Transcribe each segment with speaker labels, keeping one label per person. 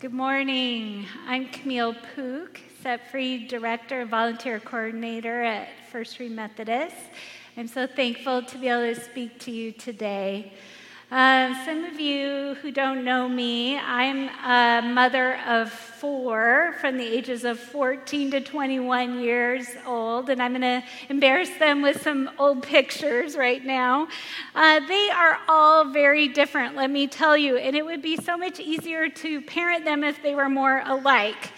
Speaker 1: Good morning. I'm Camille Pook, Set Free Director and Volunteer Coordinator at First Free Methodist. I'm so thankful to be able to speak to you today. Uh, some of you who don't know me, I'm a mother of four from the ages of 14 to 21 years old, and I'm going to embarrass them with some old pictures right now. Uh, they are all very different, let me tell you, and it would be so much easier to parent them if they were more alike.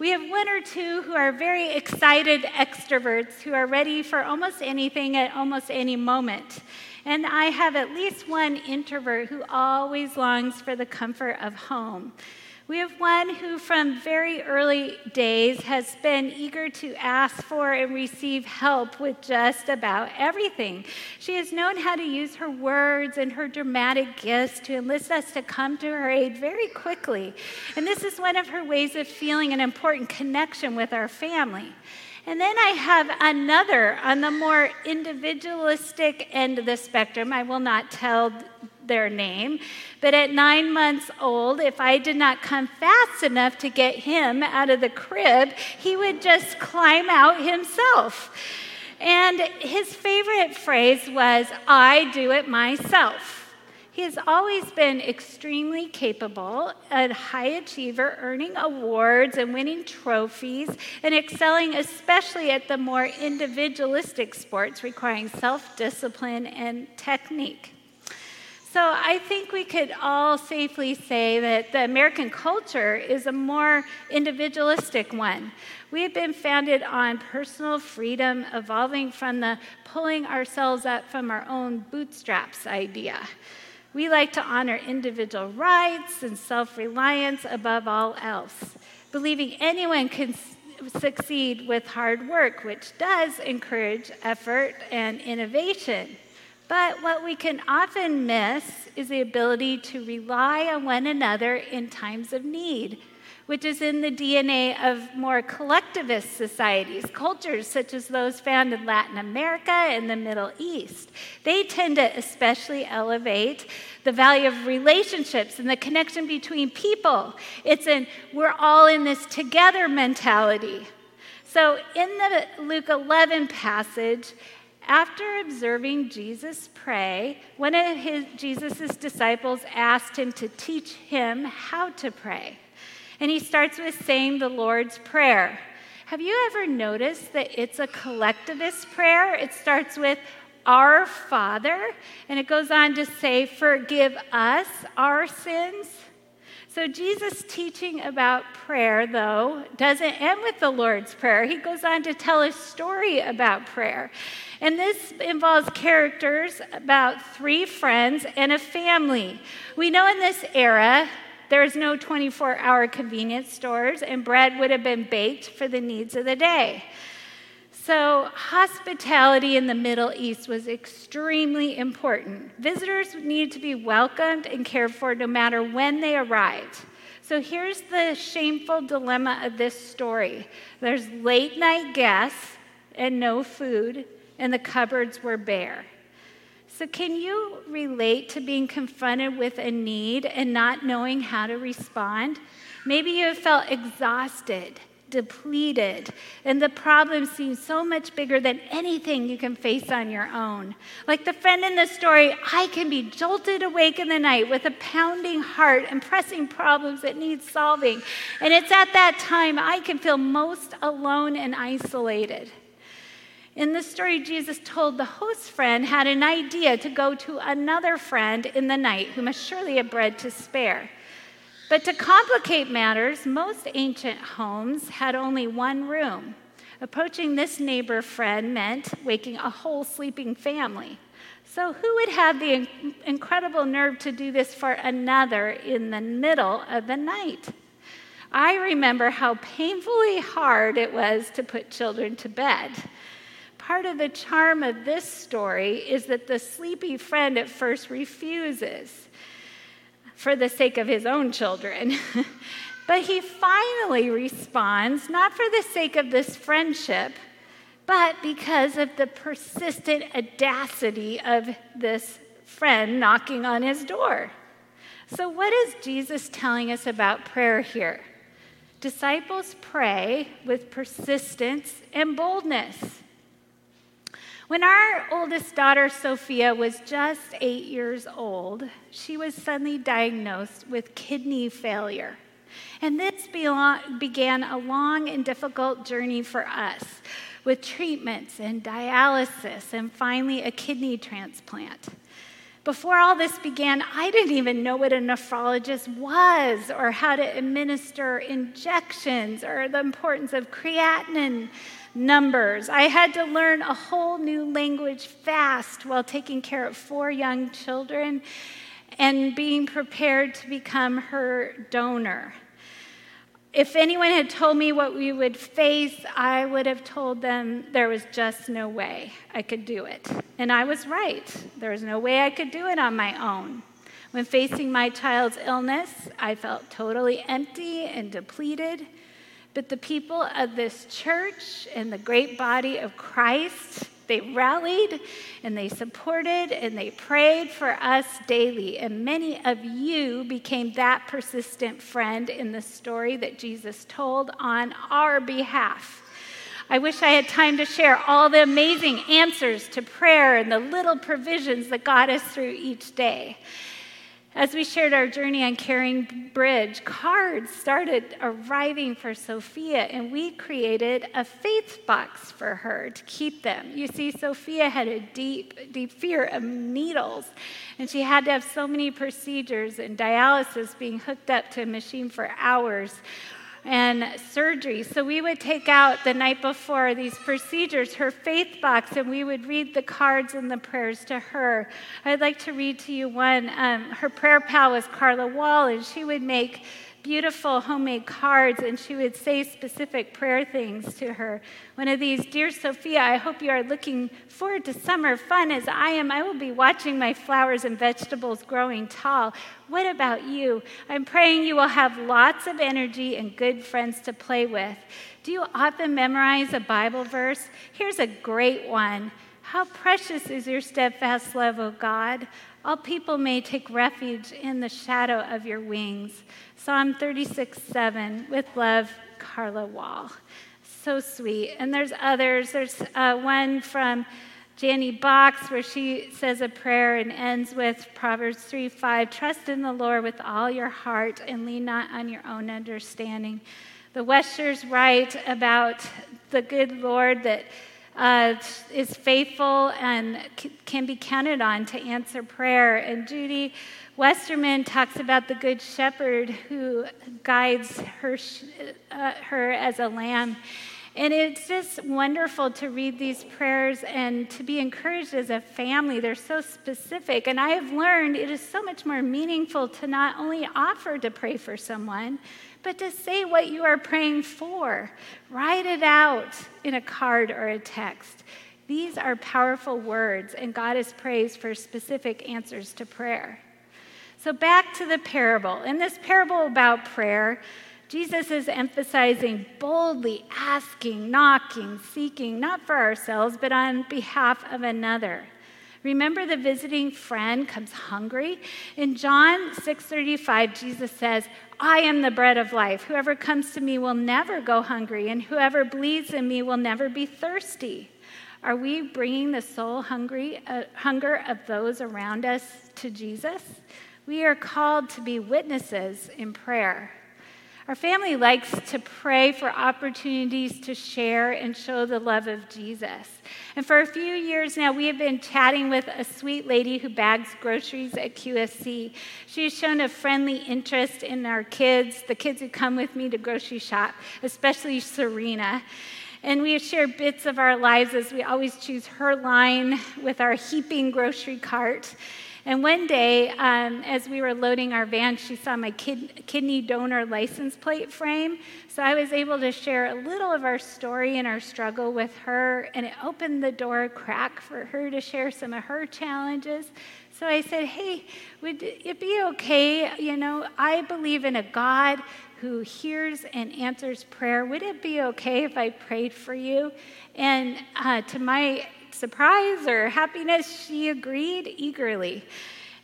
Speaker 1: We have one or two who are very excited extroverts who are ready for almost anything at almost any moment. And I have at least one introvert who always longs for the comfort of home. We have one who, from very early days, has been eager to ask for and receive help with just about everything. She has known how to use her words and her dramatic gifts to enlist us to come to her aid very quickly. And this is one of her ways of feeling an important connection with our family. And then I have another on the more individualistic end of the spectrum. I will not tell their name. But at nine months old, if I did not come fast enough to get him out of the crib, he would just climb out himself. And his favorite phrase was, I do it myself. He has always been extremely capable, a high achiever, earning awards and winning trophies, and excelling especially at the more individualistic sports requiring self discipline and technique. So I think we could all safely say that the American culture is a more individualistic one. We have been founded on personal freedom, evolving from the pulling ourselves up from our own bootstraps idea. We like to honor individual rights and self reliance above all else, believing anyone can succeed with hard work, which does encourage effort and innovation. But what we can often miss is the ability to rely on one another in times of need which is in the DNA of more collectivist societies, cultures such as those found in Latin America and the Middle East. They tend to especially elevate the value of relationships and the connection between people. It's an we're all in this together mentality. So in the Luke 11 passage, after observing Jesus pray, one of his, Jesus' disciples asked him to teach him how to pray. And he starts with saying the Lord's Prayer. Have you ever noticed that it's a collectivist prayer? It starts with our Father, and it goes on to say, Forgive us our sins. So, Jesus' teaching about prayer, though, doesn't end with the Lord's Prayer. He goes on to tell a story about prayer. And this involves characters about three friends and a family. We know in this era there's no 24 hour convenience stores, and bread would have been baked for the needs of the day. So, hospitality in the Middle East was extremely important. Visitors needed to be welcomed and cared for no matter when they arrived. So, here's the shameful dilemma of this story there's late night guests and no food, and the cupboards were bare. So, can you relate to being confronted with a need and not knowing how to respond? Maybe you have felt exhausted, depleted, and the problem seems so much bigger than anything you can face on your own. Like the friend in the story, I can be jolted awake in the night with a pounding heart and pressing problems that need solving. And it's at that time I can feel most alone and isolated. In this story, Jesus told the host friend had an idea to go to another friend in the night who must surely have bread to spare. But to complicate matters, most ancient homes had only one room. Approaching this neighbor friend meant waking a whole sleeping family. So, who would have the incredible nerve to do this for another in the middle of the night? I remember how painfully hard it was to put children to bed part of the charm of this story is that the sleepy friend at first refuses for the sake of his own children. but he finally responds, not for the sake of this friendship, but because of the persistent audacity of this friend knocking on his door. So, what is Jesus telling us about prayer here? Disciples pray with persistence and boldness. When our oldest daughter, Sophia, was just eight years old, she was suddenly diagnosed with kidney failure. And this began a long and difficult journey for us with treatments and dialysis and finally a kidney transplant. Before all this began, I didn't even know what a nephrologist was or how to administer injections or the importance of creatinine numbers. I had to learn a whole new language fast while taking care of four young children and being prepared to become her donor. If anyone had told me what we would face, I would have told them there was just no way I could do it. And I was right. There was no way I could do it on my own. When facing my child's illness, I felt totally empty and depleted. But the people of this church and the great body of Christ they rallied and they supported and they prayed for us daily. And many of you became that persistent friend in the story that Jesus told on our behalf. I wish I had time to share all the amazing answers to prayer and the little provisions that got us through each day. As we shared our journey on Caring Bridge, cards started arriving for Sophia, and we created a faith box for her to keep them. You see, Sophia had a deep, deep fear of needles, and she had to have so many procedures and dialysis being hooked up to a machine for hours and surgery. So we would take out the night before these procedures her faith box and we would read the cards and the prayers to her. I'd like to read to you one. Um, her prayer pal was Carla Wall, and she would make beautiful homemade cards and she would say specific prayer things to her. One of these, Dear Sophia, I hope you are looking forward to summer fun as I am. I will be watching my flowers and vegetables growing tall. What about you? I'm praying you will have lots of energy and good friends to play with. Do you often memorize a Bible verse? Here's a great one. How precious is your steadfast love, O God. All people may take refuge in the shadow of your wings. Psalm 36 7, with love, Carla Wall. So sweet. And there's others. There's uh, one from Janie Box where she says a prayer and ends with Proverbs 3 5. Trust in the Lord with all your heart and lean not on your own understanding. The Westers write about the good Lord that uh, is faithful and can be counted on to answer prayer. And Judy Westerman talks about the Good Shepherd who guides her, uh, her as a lamb. And it's just wonderful to read these prayers and to be encouraged as a family. They're so specific. And I have learned it is so much more meaningful to not only offer to pray for someone, but to say what you are praying for. Write it out in a card or a text. These are powerful words, and God is praised for specific answers to prayer. So, back to the parable. In this parable about prayer, Jesus is emphasizing boldly asking, knocking, seeking, not for ourselves, but on behalf of another. Remember the visiting friend comes hungry? In John 6:35 Jesus says, "I am the bread of life. Whoever comes to me will never go hungry, and whoever believes in me will never be thirsty." Are we bringing the soul hungry uh, hunger of those around us to Jesus? We are called to be witnesses in prayer. Our family likes to pray for opportunities to share and show the love of Jesus. And for a few years now, we have been chatting with a sweet lady who bags groceries at QFC. She has shown a friendly interest in our kids, the kids who come with me to grocery shop, especially Serena. And we have shared bits of our lives as we always choose her line with our heaping grocery cart. And one day, um, as we were loading our van, she saw my kid, kidney donor license plate frame. So I was able to share a little of our story and our struggle with her, and it opened the door a crack for her to share some of her challenges. So I said, Hey, would it be okay? You know, I believe in a God who hears and answers prayer. Would it be okay if I prayed for you? And uh, to my surprise or happiness, she agreed eagerly.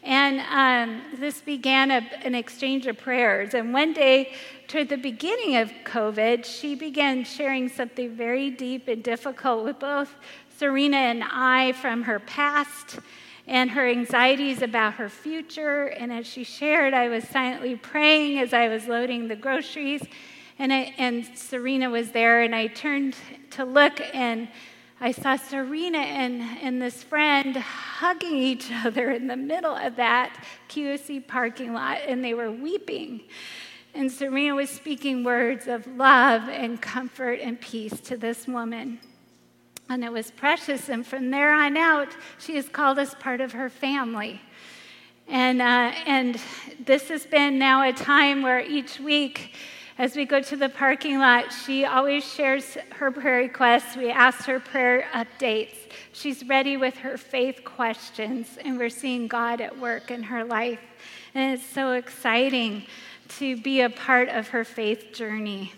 Speaker 1: And um, this began a, an exchange of prayers. And one day, toward the beginning of COVID, she began sharing something very deep and difficult with both Serena and I from her past and her anxieties about her future. And as she shared, I was silently praying as I was loading the groceries. And, I, and Serena was there, and I turned to look, and I saw Serena and, and this friend hugging each other in the middle of that QFC parking lot, and they were weeping. And Serena was speaking words of love and comfort and peace to this woman. And it was precious. And from there on out, she has called us part of her family. And, uh, and this has been now a time where each week, as we go to the parking lot, she always shares her prayer requests. We ask her prayer updates. She's ready with her faith questions, and we're seeing God at work in her life. And it's so exciting to be a part of her faith journey.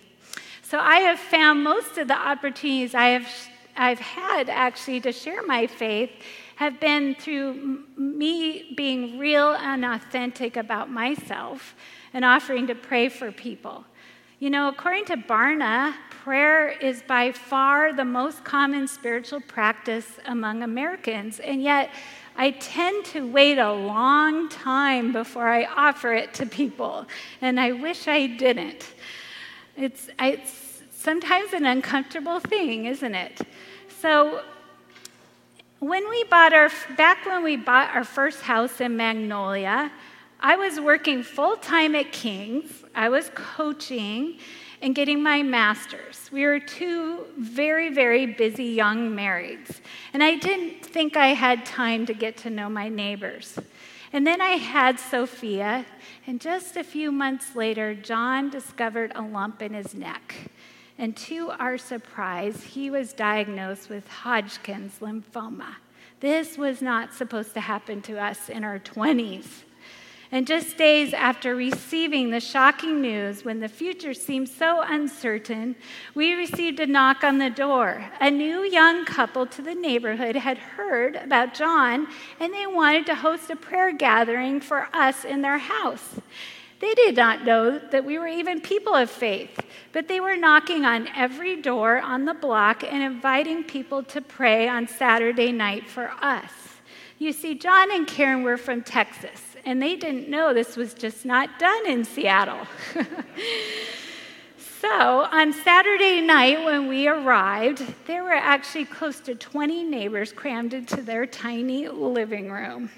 Speaker 1: So I have found most of the opportunities I have I've had actually to share my faith have been through me being real and authentic about myself and offering to pray for people. You know, according to Barna, prayer is by far the most common spiritual practice among Americans, and yet I tend to wait a long time before I offer it to people, and I wish I didn't. It's, it's sometimes an uncomfortable thing, isn't it? So, when we bought our, back when we bought our first house in Magnolia, I was working full time at King's. I was coaching and getting my master's. We were two very, very busy young marrieds. And I didn't think I had time to get to know my neighbors. And then I had Sophia, and just a few months later, John discovered a lump in his neck. And to our surprise, he was diagnosed with Hodgkin's lymphoma. This was not supposed to happen to us in our 20s. And just days after receiving the shocking news, when the future seemed so uncertain, we received a knock on the door. A new young couple to the neighborhood had heard about John, and they wanted to host a prayer gathering for us in their house. They did not know that we were even people of faith, but they were knocking on every door on the block and inviting people to pray on Saturday night for us. You see, John and Karen were from Texas, and they didn't know this was just not done in Seattle. so, on Saturday night when we arrived, there were actually close to 20 neighbors crammed into their tiny living room.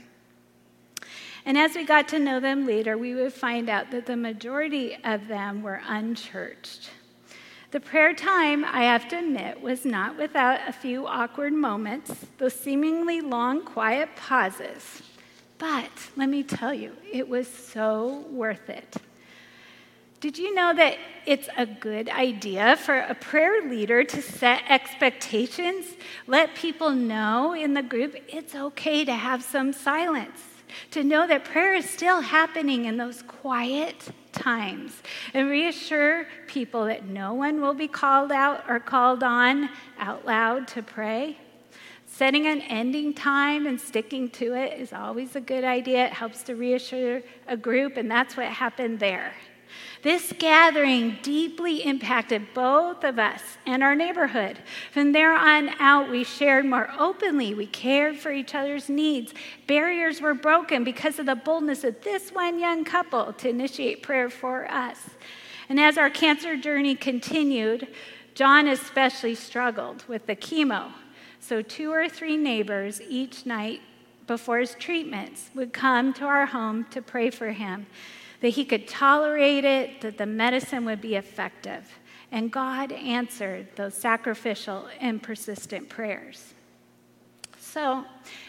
Speaker 1: And as we got to know them later, we would find out that the majority of them were unchurched. The prayer time, I have to admit, was not without a few awkward moments, those seemingly long, quiet pauses. But let me tell you, it was so worth it. Did you know that it's a good idea for a prayer leader to set expectations? Let people know in the group it's okay to have some silence to know that prayer is still happening in those quiet times, and reassure people that no one will be called out or called on out loud to pray. Setting an ending time and sticking to it is always a good idea. It helps to reassure a group, and that's what happened there. This gathering deeply impacted both of us and our neighborhood. From there on out, we shared more openly. We cared for each other's needs. Barriers were broken because of the boldness of this one young couple to initiate prayer for us. And as our cancer journey continued, John especially struggled with the chemo. So, two or three neighbors each night before his treatments would come to our home to pray for him that he could tolerate it, that the medicine would be effective. And God answered those sacrificial and persistent prayers. So,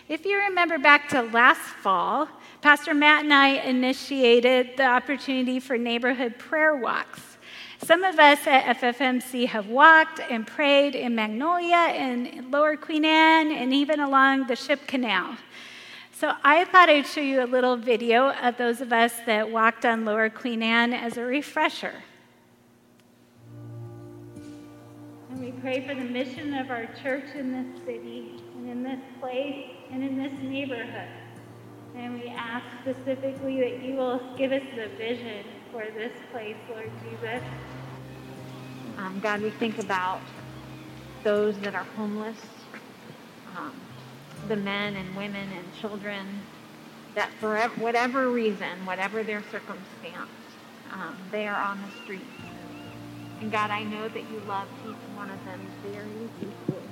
Speaker 1: if you remember back to last fall, Pastor Matt and I initiated the opportunity for neighborhood prayer walks. Some of us at FFMC have walked and prayed in Magnolia and Lower Queen Anne and even along the Ship Canal. So I thought I'd show you a little video of those of us that walked on Lower Queen Anne as a refresher. And we pray for the mission of our church in this city and in this place and in this neighborhood. And we ask specifically that you will give us the vision for this place, Lord Jesus.
Speaker 2: Um, God, we think about those that are homeless, um, the men and women and children that for whatever reason, whatever their circumstance, um, they are on the streets. And God, I know that you love each one of them very deeply.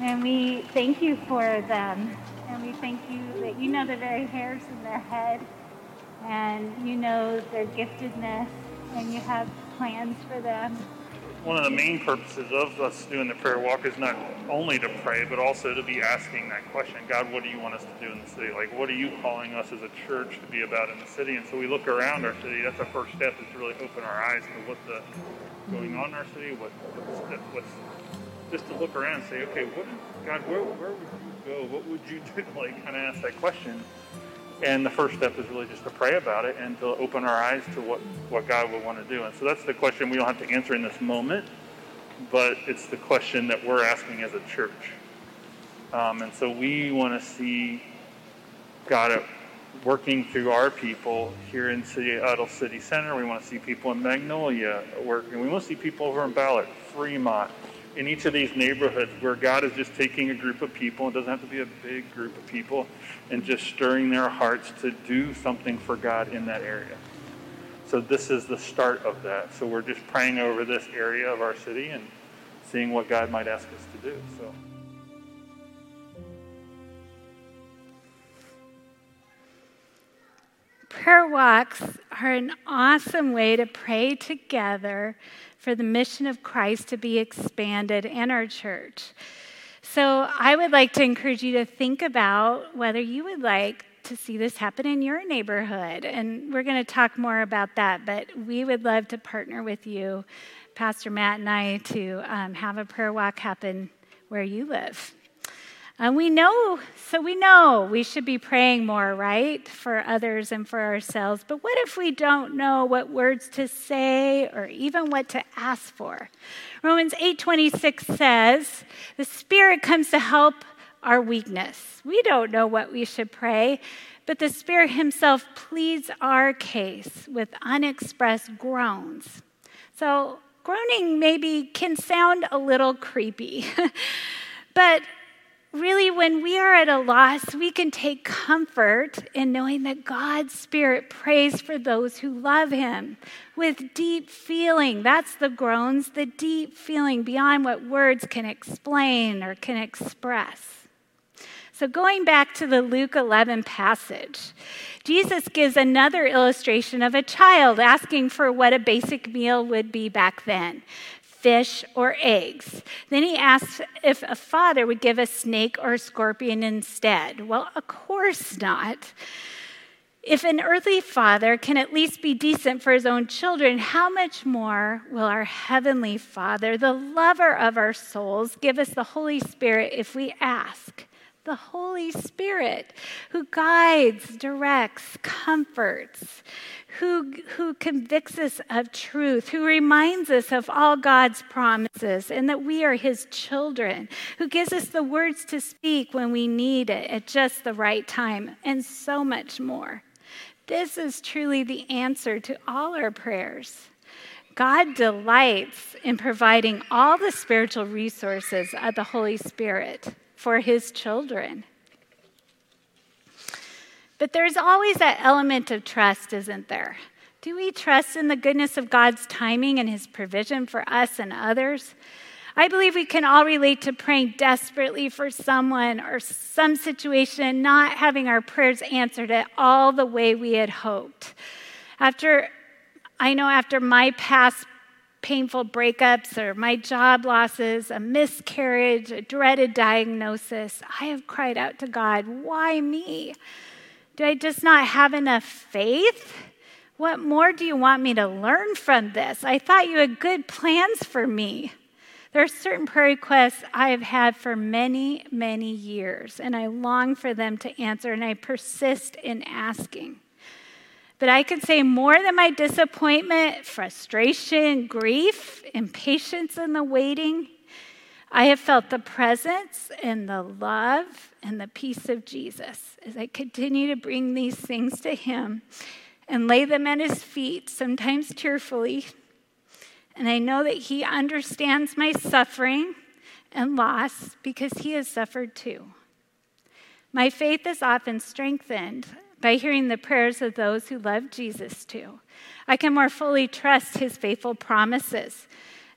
Speaker 1: And we thank you for them. And we thank you that you know the very hairs in their head. And you know their giftedness. And you have plans for them
Speaker 3: one of the main purposes of us doing the prayer walk is not only to pray, but also to be asking that question God, what do you want us to do in the city? Like, what are you calling us as a church to be about in the city? And so we look around our city. That's our first step is to really open our eyes to what's going on in our city, what, what's, what's just to look around and say, okay, what, God, where, where would you go? What would you do? Like, kind of ask that question. And the first step is really just to pray about it and to open our eyes to what, what God would want to do. And so that's the question we don't have to answer in this moment, but it's the question that we're asking as a church. Um, and so we want to see God working through our people here in Seattle City Center. We want to see people in Magnolia working. We want to see people over in Ballard, Fremont, in each of these neighborhoods where God is just taking a group of people, it doesn't have to be a big group of people, and just stirring their hearts to do something for God in that area. So this is the start of that. So we're just praying over this area of our city and seeing what God might ask us to do. So.
Speaker 1: Prayer walks are an awesome way to pray together for the mission of Christ to be expanded in our church. So I would like to encourage you to think about whether you would like to see this happen in your neighborhood. And we're going to talk more about that, but we would love to partner with you, Pastor Matt and I, to um, have a prayer walk happen where you live. And we know, so we know we should be praying more, right, for others and for ourselves. But what if we don't know what words to say or even what to ask for? Romans 8:26 says, "The Spirit comes to help our weakness. We don't know what we should pray, but the Spirit himself pleads our case with unexpressed groans." So, groaning maybe can sound a little creepy. but really, when we are at a loss, we can take comfort in knowing that God's Spirit prays for those who love Him with deep feeling. That's the groans, the deep feeling beyond what words can explain or can express. So, going back to the Luke 11 passage, Jesus gives another illustration of a child asking for what a basic meal would be back then fish, or eggs. Then he asks if a father would give a snake or a scorpion instead. Well, of course not. If an earthly father can at least be decent for his own children, how much more will our heavenly Father, the lover of our souls, give us the Holy Spirit if we ask? the Holy Spirit who guides, directs, comforts, who, who convicts us of truth, who reminds us of all God's promises and that we are His children, who gives us the words to speak when we need it at just the right time, and so much more. This is truly the answer to all our prayers. God delights in providing all the spiritual resources of the Holy Spirit for his children. But there's always that element of trust, isn't there? Do we trust in the goodness of God's timing and his provision for us and others? I believe we can all relate to praying desperately for someone or some situation not having our prayers answered at all the way we had hoped. After I know after my past painful breakups or my job losses, a miscarriage, a dreaded diagnosis, I have cried out to God, Why me? Do I just not have enough faith? What more do you want me to learn from this? I thought you had good plans for me. There are certain prayer requests I have had for many, many years, and I long for them to answer, and I persist in asking. But I could say more than my disappointment, frustration, grief, impatience in the waiting. I have felt the presence and the love and the peace of Jesus as I continue to bring these things to Him and lay them at His feet, sometimes tearfully. And I know that He understands my suffering and loss because He has suffered too. My faith is often strengthened by hearing the prayers of those who love Jesus too. I can more fully trust His faithful promises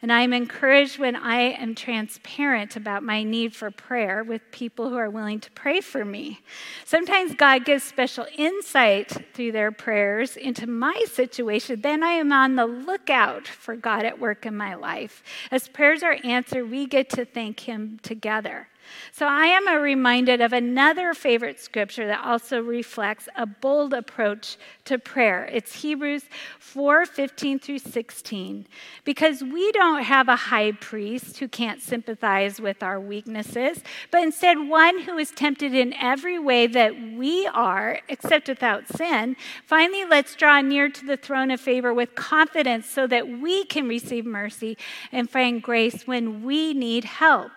Speaker 1: and I am encouraged when I am transparent about my need for prayer with people who are willing to pray for me. Sometimes God gives special insight through their prayers into my situation. Then I am on the lookout for God at work in my life. As prayers are answered, we get to thank Him together. So I am reminded of another favorite scripture that also reflects a bold approach to prayer. It's Hebrews 4 15 through 16. Because we don't have a high priest who can't sympathize with our weaknesses, but instead one who is tempted in every way that we are, except without sin. Finally, let's draw near to the throne of favor with confidence so that we can receive mercy and find grace when we need help.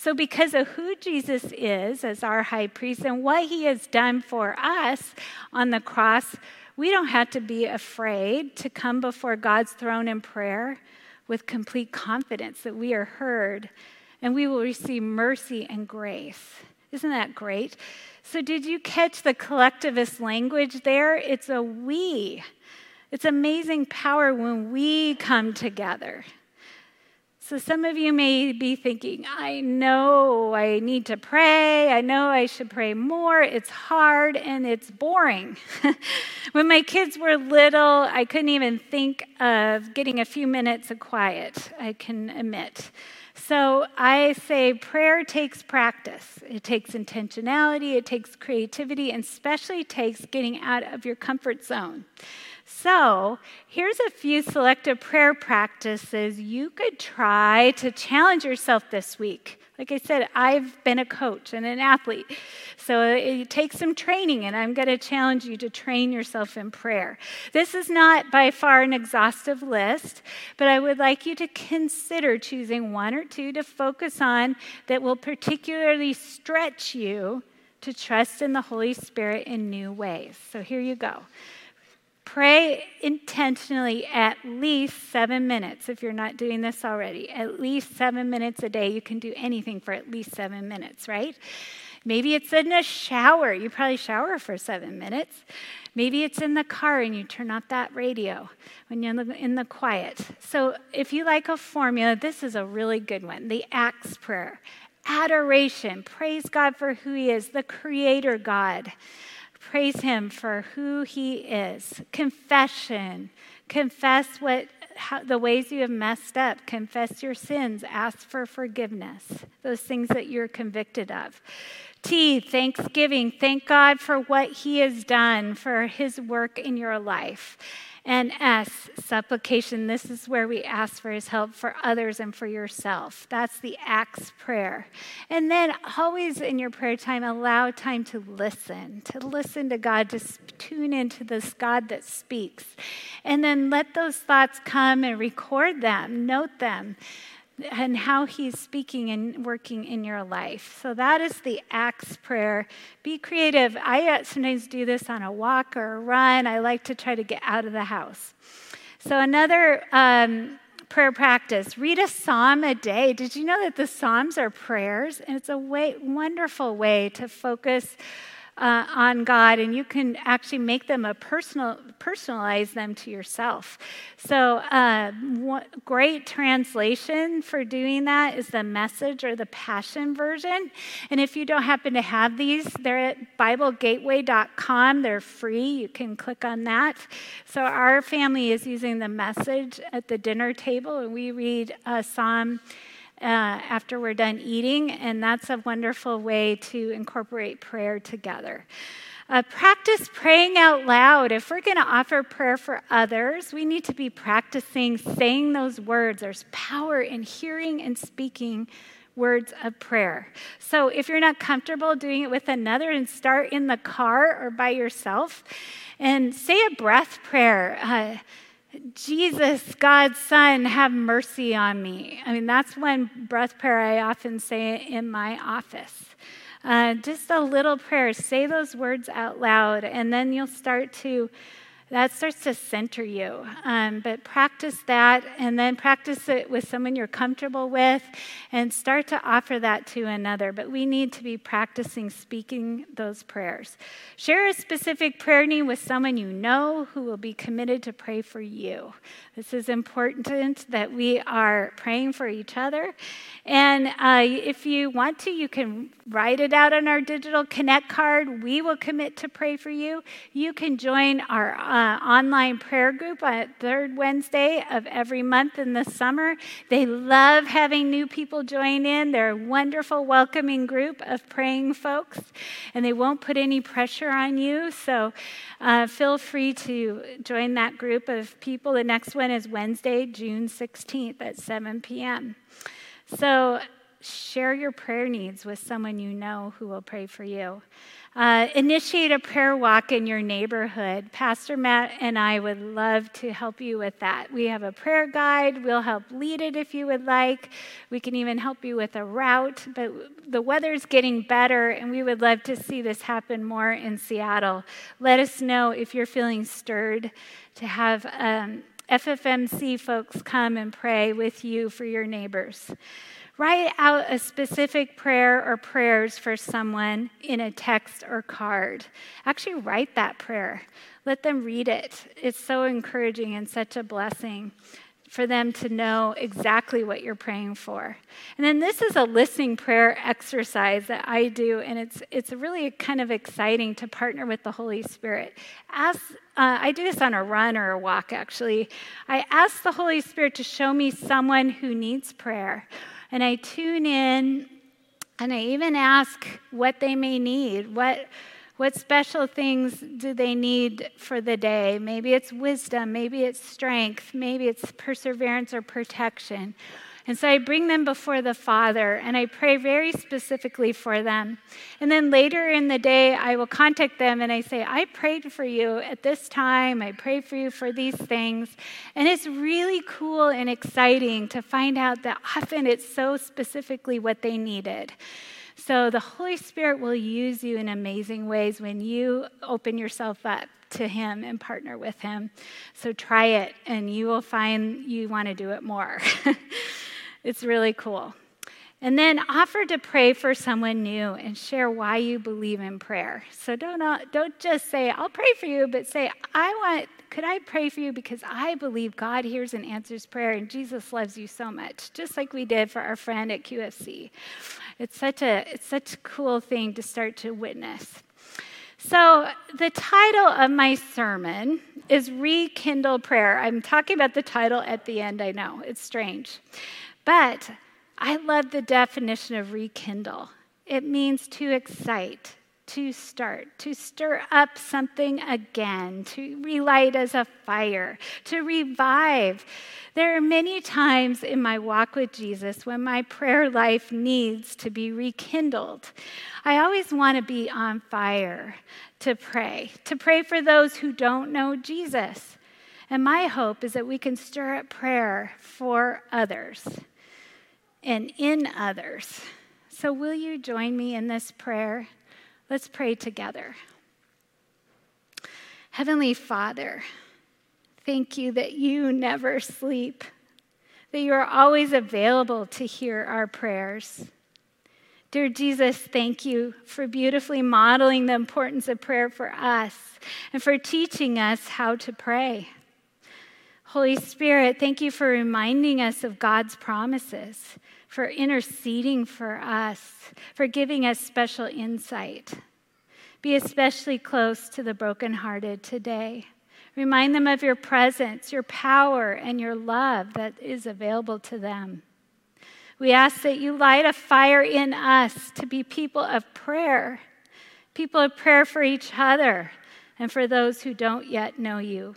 Speaker 1: So, because of who Jesus is as our high priest and what he has done for us on the cross, we don't have to be afraid to come before God's throne in prayer with complete confidence that we are heard and we will receive mercy and grace. Isn't that great? So, did you catch the collectivist language there? It's a we. It's amazing power when we come together. So, some of you may be thinking, I know I need to pray. I know I should pray more. It's hard and it's boring. when my kids were little, I couldn't even think of getting a few minutes of quiet, I can admit. So, I say prayer takes practice. It takes intentionality, it takes creativity, and especially takes getting out of your comfort zone. So, here's a few selective prayer practices you could try to challenge yourself this week. Like I said, I've been a coach and an athlete. So it takes some training, and I'm going to challenge you to train yourself in prayer. This is not by far an exhaustive list, but I would like you to consider choosing one or two to focus on that will particularly stretch you to trust in the Holy Spirit in new ways. So here you go. Pray intentionally at least seven minutes if you're not doing this already. At least seven minutes a day. You can do anything for at least seven minutes, right? Maybe it's in a shower. You probably shower for seven minutes. Maybe it's in the car and you turn off that radio when you're in the, quiet. So, if you like a formula, this is a really good one the Acts prayer. Adoration. Praise God for who He is, the Creator God. Praise Him for who He is. Confession. Confess what how, the ways you have messed up. Confess your sins. Ask for forgiveness. Those things that you're convicted of. T, thanksgiving. Thank God for what He has done, for His work in your life. And S, supplication. This is where we ask for his help for others and for yourself. That's the Acts prayer. And then always in your prayer time, allow time to listen, to listen to God, to tune into this God that speaks. And then let those thoughts come and record them, note them and how he's speaking and working in your life. So that is the Acts prayer. Be creative. I uh, sometimes do this on a walk or a run. I like to try to get out of the house. So another um, prayer practice: read a psalm a day. Did you know that the psalms are prayers? And it's a way, wonderful way to focus uh, on God, and you can actually make them a personal, personalize them to yourself. So, uh, great translation for doing that is the Message or the Passion version. And if you don't happen to have these, they're at BibleGateway.com. They're free. You can click on that. So, our family is using the Message at the dinner table, and we read uh, Psalm uh, after we're done eating, and that's a wonderful way to incorporate prayer together. Uh, practice praying out loud. If we're going to offer prayer for others, we need to be practicing saying those words. There's power in hearing and speaking words of prayer. So if you're not comfortable doing it with another, and start in the car or by yourself and say a breath prayer. Uh, Jesus, God's Son, have mercy on me. I mean, that's one breath prayer I often say in my office. Uh, just a little prayer. Say those words out loud, and then you'll start to that starts to center you. Um, but practice that and then practice it with someone you're comfortable with and start to offer that to another. But we need to be practicing speaking those prayers. Share a specific prayer need with someone you know who will be committed to pray for you. This is important that we are praying for each other. And uh, if you want to, you can write it out on our digital connect card. We will commit to pray for you. You can join our uh, online prayer group on third Wednesday of every month in the summer. They love having new people join in. They're a wonderful, welcoming group of praying folks, and they won't put any pressure on you. So uh, feel free to join that group of people. The next one is Wednesday, June 16th at 7 p.m. So share your prayer needs with someone you know who will pray for you. Uh, initiate a prayer walk in your neighborhood. Pastor Matt and I would love to help you with that. We have a prayer guide. We'll help lead it if you would like. We can even help you with a route. But the weather's getting better, and we would love to see this happen more in Seattle. Let us know if you're feeling stirred to have. Um, FFMC folks come and pray with you for your neighbors. Write out a specific prayer or prayers for someone in a text or card. Actually, write that prayer. Let them read it. It's so encouraging and such a blessing for them to know exactly what you're praying for. And then this is a listening prayer exercise that I do, and it's it's really kind of exciting to partner with the Holy Spirit. Ask, uh, I do this on a run or a walk, actually. I ask the Holy Spirit to show me someone who needs prayer and I tune in and I even ask what they may need. What, what special things do they need for the day? Maybe it's wisdom, maybe it's strength, maybe it's perseverance or protection. And so I bring them before the Father and I pray very specifically for them. And then later in the day, I will contact them and I say, I prayed for you at this time. I prayed for you for these things. And it's really cool and exciting to find out that often it's so specifically what they needed. So the Holy Spirit will use you in amazing ways when you open yourself up to Him and partner with Him. So try it, and you will find you want to do it more. It's really cool. And then offer to pray for someone new and share why you believe in prayer. So don't, uh, don't just say, I'll pray for you, but say, I want, could I pray for you because I believe God hears and answers prayer and Jesus loves you so much, just like we did for our friend at QFC. It's such a, it's such a cool thing to start to witness. So, the title of my sermon is Rekindle Prayer. I'm talking about the title at the end, I know, it's strange. But I love the definition of rekindle. It means to excite, to start, to stir up something again, to relight as a fire, to revive. There are many times in my walk with Jesus when my prayer life needs to be rekindled. I always want to be on fire to pray, to pray for those who don't know Jesus. And my hope is that we can stir up prayer for others and in others. So, will you join me in this prayer? Let's pray together. Heavenly Father, thank you that you never sleep, that you are always available to hear our prayers. Dear Jesus, thank you for beautifully modeling the importance of prayer for us and for teaching us how to pray. Holy Spirit, thank you for reminding us of God's promises for interceding for us, for giving us special insight. Be especially close to the brokenhearted today. Remind them of your presence, your power, and your love that is available to them. We ask that you light a fire in us to be people of prayer, people of prayer for each other and for those who don't yet know you.